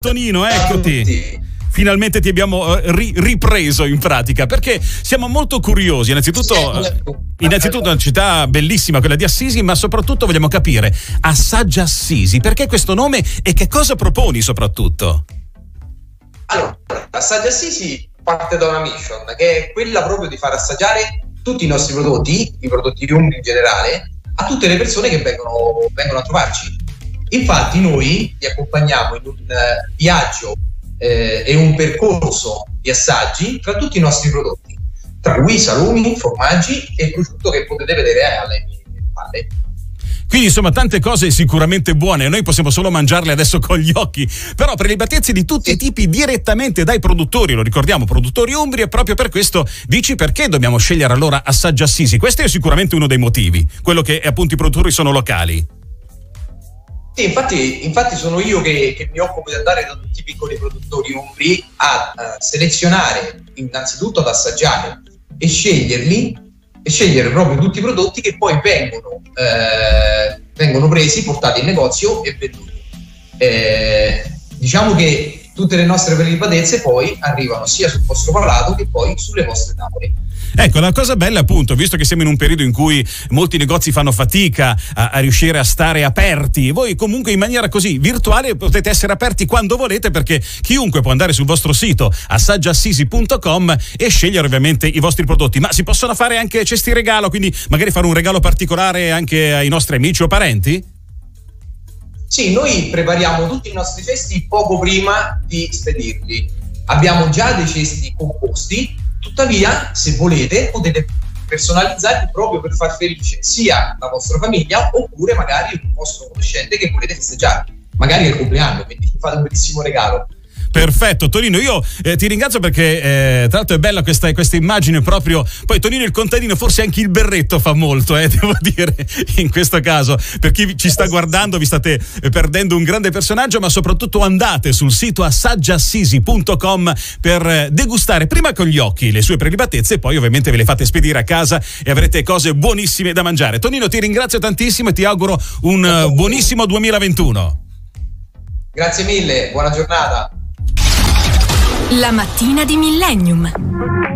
Tonino, eccoti. Finalmente ti abbiamo eh, ri- ripreso in pratica perché siamo molto curiosi. Innanzitutto, innanzitutto, una città bellissima, quella di Assisi, ma soprattutto vogliamo capire Assaggia Assisi, perché questo nome e che cosa proponi soprattutto? Allora, Assaggia Assisi parte da una mission che è quella proprio di far assaggiare tutti i nostri prodotti, i prodotti Umbri in generale, a tutte le persone che vengono, vengono a trovarci Infatti noi vi accompagniamo in un uh, viaggio eh, e un percorso di assaggi tra tutti i nostri prodotti, tra cui salumi, formaggi e il prosciutto che potete vedere alle mie spalle. Quindi insomma tante cose sicuramente buone, noi possiamo solo mangiarle adesso con gli occhi, però per le battezze di tutti i tipi direttamente dai produttori, lo ricordiamo, produttori umbri e proprio per questo dici perché dobbiamo scegliere allora Assaggia Assisi, questo è sicuramente uno dei motivi, quello che appunto i produttori sono locali. Sì, infatti, infatti sono io che, che, mi occupo di andare da tutti i piccoli produttori umbri a uh, selezionare, innanzitutto ad assaggiare e sceglierli e scegliere proprio tutti i prodotti che poi vengono, eh, vengono presi, portati in negozio e venduti. Eh, diciamo che tutte le nostre prelibatezze poi arrivano sia sul vostro palato che poi sulle vostre tavole. Ecco, la cosa bella appunto, visto che siamo in un periodo in cui molti negozi fanno fatica a, a, riuscire a stare aperti, voi comunque in maniera così virtuale potete essere aperti quando volete perché chiunque può andare sul vostro sito assaggiassisi.com e scegliere ovviamente i vostri prodotti, ma si possono fare anche cesti regalo, quindi magari fare un regalo particolare anche ai nostri amici o parenti? Sì, noi prepariamo tutti i nostri cesti poco prima di spedirli. Abbiamo già dei cesti composti, tuttavia, se volete, potete personalizzarli proprio per far felice sia la vostra famiglia oppure magari un vostro conoscente che volete festeggiare. Magari è il compleanno, quindi fate un bellissimo regalo. Perfetto, Tonino, io eh, ti ringrazio perché eh, tra l'altro è bella questa, questa, immagine proprio. Poi Tonino il contadino, forse anche il berretto fa molto, eh, devo dire, in questo caso. Per chi ci sta guardando vi state eh, perdendo un grande personaggio, ma soprattutto andate sul sito assaggiassisi.com per eh, degustare prima con gli occhi le sue prelibatezze e poi ovviamente ve le fate spedire a casa e avrete cose buonissime da mangiare. Tonino, ti ringrazio tantissimo e ti auguro un uh, buonissimo 2021. Grazie mille, buona giornata. La mattina di Millennium.